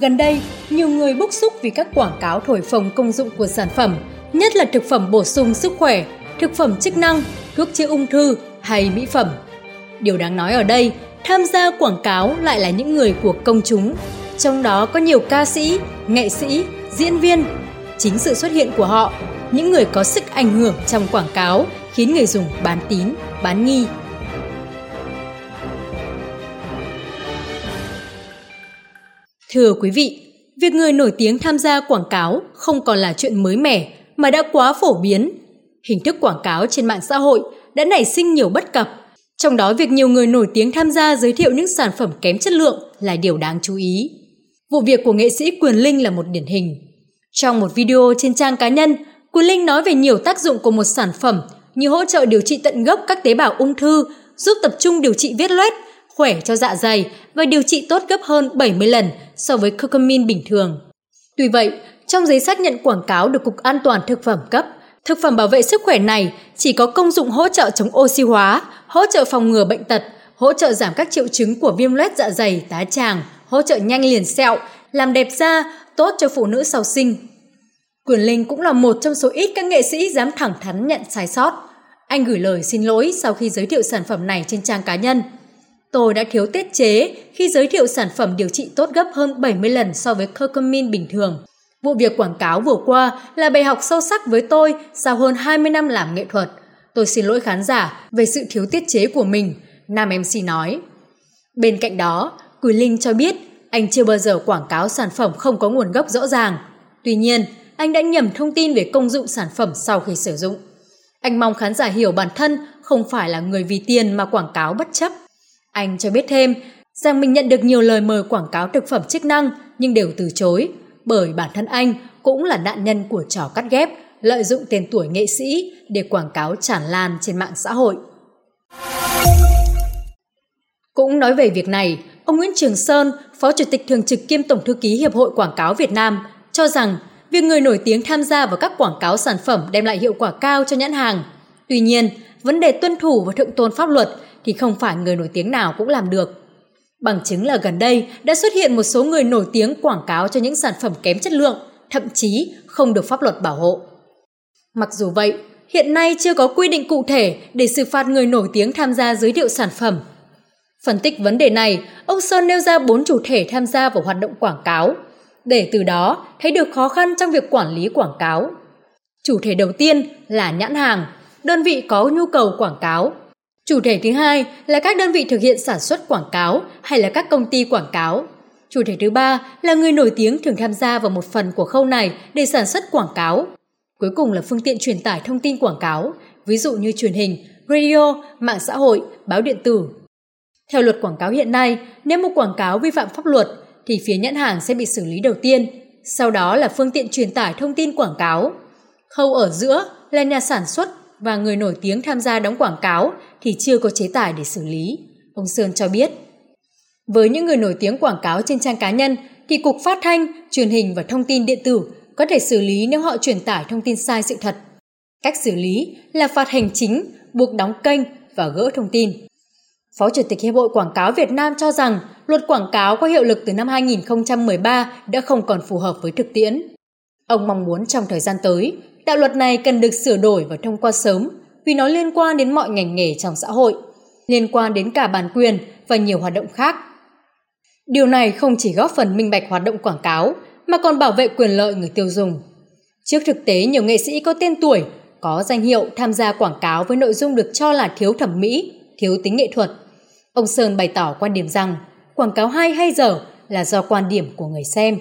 Gần đây, nhiều người bức xúc vì các quảng cáo thổi phồng công dụng của sản phẩm, nhất là thực phẩm bổ sung sức khỏe, thực phẩm chức năng, thuốc chữa ung thư hay mỹ phẩm. Điều đáng nói ở đây, tham gia quảng cáo lại là những người của công chúng, trong đó có nhiều ca sĩ, nghệ sĩ, diễn viên. Chính sự xuất hiện của họ, những người có sức ảnh hưởng trong quảng cáo khiến người dùng bán tín, bán nghi. Thưa quý vị, việc người nổi tiếng tham gia quảng cáo không còn là chuyện mới mẻ mà đã quá phổ biến. Hình thức quảng cáo trên mạng xã hội đã nảy sinh nhiều bất cập, trong đó việc nhiều người nổi tiếng tham gia giới thiệu những sản phẩm kém chất lượng là điều đáng chú ý. Vụ việc của nghệ sĩ Quyền Linh là một điển hình. Trong một video trên trang cá nhân, Quyền Linh nói về nhiều tác dụng của một sản phẩm như hỗ trợ điều trị tận gốc các tế bào ung thư, giúp tập trung điều trị viết loét, khỏe cho dạ dày và điều trị tốt gấp hơn 70 lần so với curcumin bình thường. Tuy vậy, trong giấy xác nhận quảng cáo được Cục An toàn Thực phẩm cấp, thực phẩm bảo vệ sức khỏe này chỉ có công dụng hỗ trợ chống oxy hóa, hỗ trợ phòng ngừa bệnh tật, hỗ trợ giảm các triệu chứng của viêm loét dạ dày, tá tràng, hỗ trợ nhanh liền sẹo, làm đẹp da, tốt cho phụ nữ sau sinh. Quyền Linh cũng là một trong số ít các nghệ sĩ dám thẳng thắn nhận sai sót. Anh gửi lời xin lỗi sau khi giới thiệu sản phẩm này trên trang cá nhân. Tôi đã thiếu tiết chế khi giới thiệu sản phẩm điều trị tốt gấp hơn 70 lần so với curcumin bình thường. Vụ việc quảng cáo vừa qua là bài học sâu sắc với tôi sau hơn 20 năm làm nghệ thuật. Tôi xin lỗi khán giả về sự thiếu tiết chế của mình, nam MC nói. Bên cạnh đó, Quỳ Linh cho biết anh chưa bao giờ quảng cáo sản phẩm không có nguồn gốc rõ ràng. Tuy nhiên, anh đã nhầm thông tin về công dụng sản phẩm sau khi sử dụng. Anh mong khán giả hiểu bản thân không phải là người vì tiền mà quảng cáo bất chấp. Anh cho biết thêm rằng mình nhận được nhiều lời mời quảng cáo thực phẩm chức năng nhưng đều từ chối bởi bản thân anh cũng là nạn nhân của trò cắt ghép lợi dụng tên tuổi nghệ sĩ để quảng cáo tràn lan trên mạng xã hội. Cũng nói về việc này, ông Nguyễn Trường Sơn, Phó Chủ tịch Thường trực kiêm Tổng Thư ký Hiệp hội Quảng cáo Việt Nam, cho rằng việc người nổi tiếng tham gia vào các quảng cáo sản phẩm đem lại hiệu quả cao cho nhãn hàng. Tuy nhiên, vấn đề tuân thủ và thượng tôn pháp luật thì không phải người nổi tiếng nào cũng làm được. Bằng chứng là gần đây đã xuất hiện một số người nổi tiếng quảng cáo cho những sản phẩm kém chất lượng, thậm chí không được pháp luật bảo hộ. Mặc dù vậy, hiện nay chưa có quy định cụ thể để xử phạt người nổi tiếng tham gia giới thiệu sản phẩm. Phân tích vấn đề này, ông Sơn nêu ra bốn chủ thể tham gia vào hoạt động quảng cáo, để từ đó thấy được khó khăn trong việc quản lý quảng cáo. Chủ thể đầu tiên là nhãn hàng, đơn vị có nhu cầu quảng cáo. Chủ thể thứ hai là các đơn vị thực hiện sản xuất quảng cáo hay là các công ty quảng cáo. Chủ thể thứ ba là người nổi tiếng thường tham gia vào một phần của khâu này để sản xuất quảng cáo. Cuối cùng là phương tiện truyền tải thông tin quảng cáo, ví dụ như truyền hình, radio, mạng xã hội, báo điện tử. Theo luật quảng cáo hiện nay, nếu một quảng cáo vi phạm pháp luật thì phía nhãn hàng sẽ bị xử lý đầu tiên, sau đó là phương tiện truyền tải thông tin quảng cáo. Khâu ở giữa là nhà sản xuất và người nổi tiếng tham gia đóng quảng cáo thì chưa có chế tài để xử lý, ông Sơn cho biết. Với những người nổi tiếng quảng cáo trên trang cá nhân thì Cục Phát thanh, Truyền hình và Thông tin điện tử có thể xử lý nếu họ truyền tải thông tin sai sự thật. Cách xử lý là phạt hành chính, buộc đóng kênh và gỡ thông tin. Phó Chủ tịch Hiệp hội Quảng cáo Việt Nam cho rằng luật quảng cáo có hiệu lực từ năm 2013 đã không còn phù hợp với thực tiễn. Ông mong muốn trong thời gian tới, đạo luật này cần được sửa đổi và thông qua sớm vì nó liên quan đến mọi ngành nghề trong xã hội, liên quan đến cả bản quyền và nhiều hoạt động khác. Điều này không chỉ góp phần minh bạch hoạt động quảng cáo mà còn bảo vệ quyền lợi người tiêu dùng. Trước thực tế nhiều nghệ sĩ có tên tuổi, có danh hiệu tham gia quảng cáo với nội dung được cho là thiếu thẩm mỹ, thiếu tính nghệ thuật. Ông Sơn bày tỏ quan điểm rằng quảng cáo hay hay dở là do quan điểm của người xem.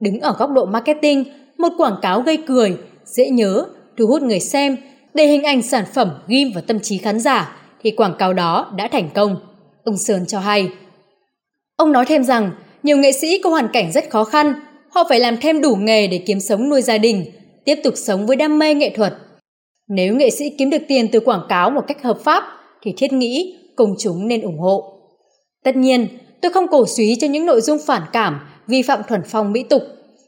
Đứng ở góc độ marketing, một quảng cáo gây cười, dễ nhớ, thu hút người xem để hình ảnh sản phẩm ghim vào tâm trí khán giả thì quảng cáo đó đã thành công. Ông Sơn cho hay. Ông nói thêm rằng nhiều nghệ sĩ có hoàn cảnh rất khó khăn, họ phải làm thêm đủ nghề để kiếm sống nuôi gia đình, tiếp tục sống với đam mê nghệ thuật. Nếu nghệ sĩ kiếm được tiền từ quảng cáo một cách hợp pháp thì thiết nghĩ công chúng nên ủng hộ. Tất nhiên, tôi không cổ suý cho những nội dung phản cảm, vi phạm thuần phong mỹ tục.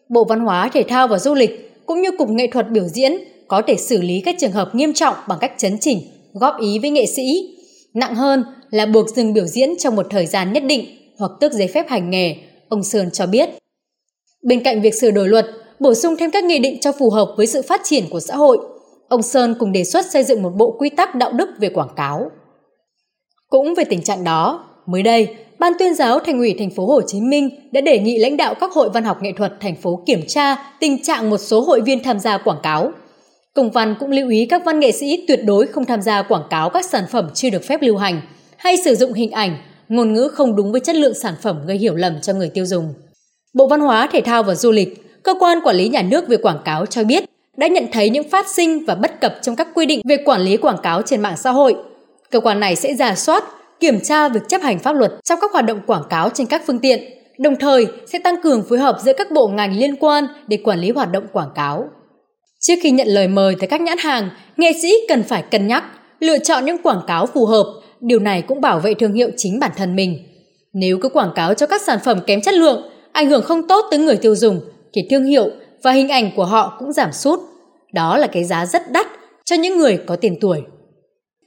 Bộ Văn hóa, Thể thao và Du lịch cũng như Cục Nghệ thuật biểu diễn có thể xử lý các trường hợp nghiêm trọng bằng cách chấn chỉnh, góp ý với nghệ sĩ. Nặng hơn là buộc dừng biểu diễn trong một thời gian nhất định hoặc tước giấy phép hành nghề, ông Sơn cho biết. Bên cạnh việc sửa đổi luật, bổ sung thêm các nghị định cho phù hợp với sự phát triển của xã hội, ông Sơn cùng đề xuất xây dựng một bộ quy tắc đạo đức về quảng cáo. Cũng về tình trạng đó, mới đây, Ban tuyên giáo Thành ủy thành phố Hồ Chí Minh đã đề nghị lãnh đạo các hội văn học nghệ thuật thành phố kiểm tra tình trạng một số hội viên tham gia quảng cáo. Công văn cũng lưu ý các văn nghệ sĩ tuyệt đối không tham gia quảng cáo các sản phẩm chưa được phép lưu hành hay sử dụng hình ảnh, ngôn ngữ không đúng với chất lượng sản phẩm gây hiểu lầm cho người tiêu dùng. Bộ Văn hóa, Thể thao và Du lịch, cơ quan quản lý nhà nước về quảng cáo cho biết đã nhận thấy những phát sinh và bất cập trong các quy định về quản lý quảng cáo trên mạng xã hội. Cơ quan này sẽ giả soát, kiểm tra việc chấp hành pháp luật trong các hoạt động quảng cáo trên các phương tiện, đồng thời sẽ tăng cường phối hợp giữa các bộ ngành liên quan để quản lý hoạt động quảng cáo. Trước khi nhận lời mời từ các nhãn hàng, nghệ sĩ cần phải cân nhắc, lựa chọn những quảng cáo phù hợp, điều này cũng bảo vệ thương hiệu chính bản thân mình. Nếu cứ quảng cáo cho các sản phẩm kém chất lượng, ảnh hưởng không tốt tới người tiêu dùng, thì thương hiệu và hình ảnh của họ cũng giảm sút. Đó là cái giá rất đắt cho những người có tiền tuổi.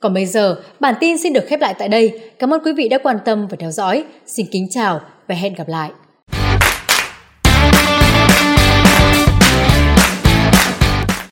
Còn bây giờ, bản tin xin được khép lại tại đây. Cảm ơn quý vị đã quan tâm và theo dõi. Xin kính chào và hẹn gặp lại.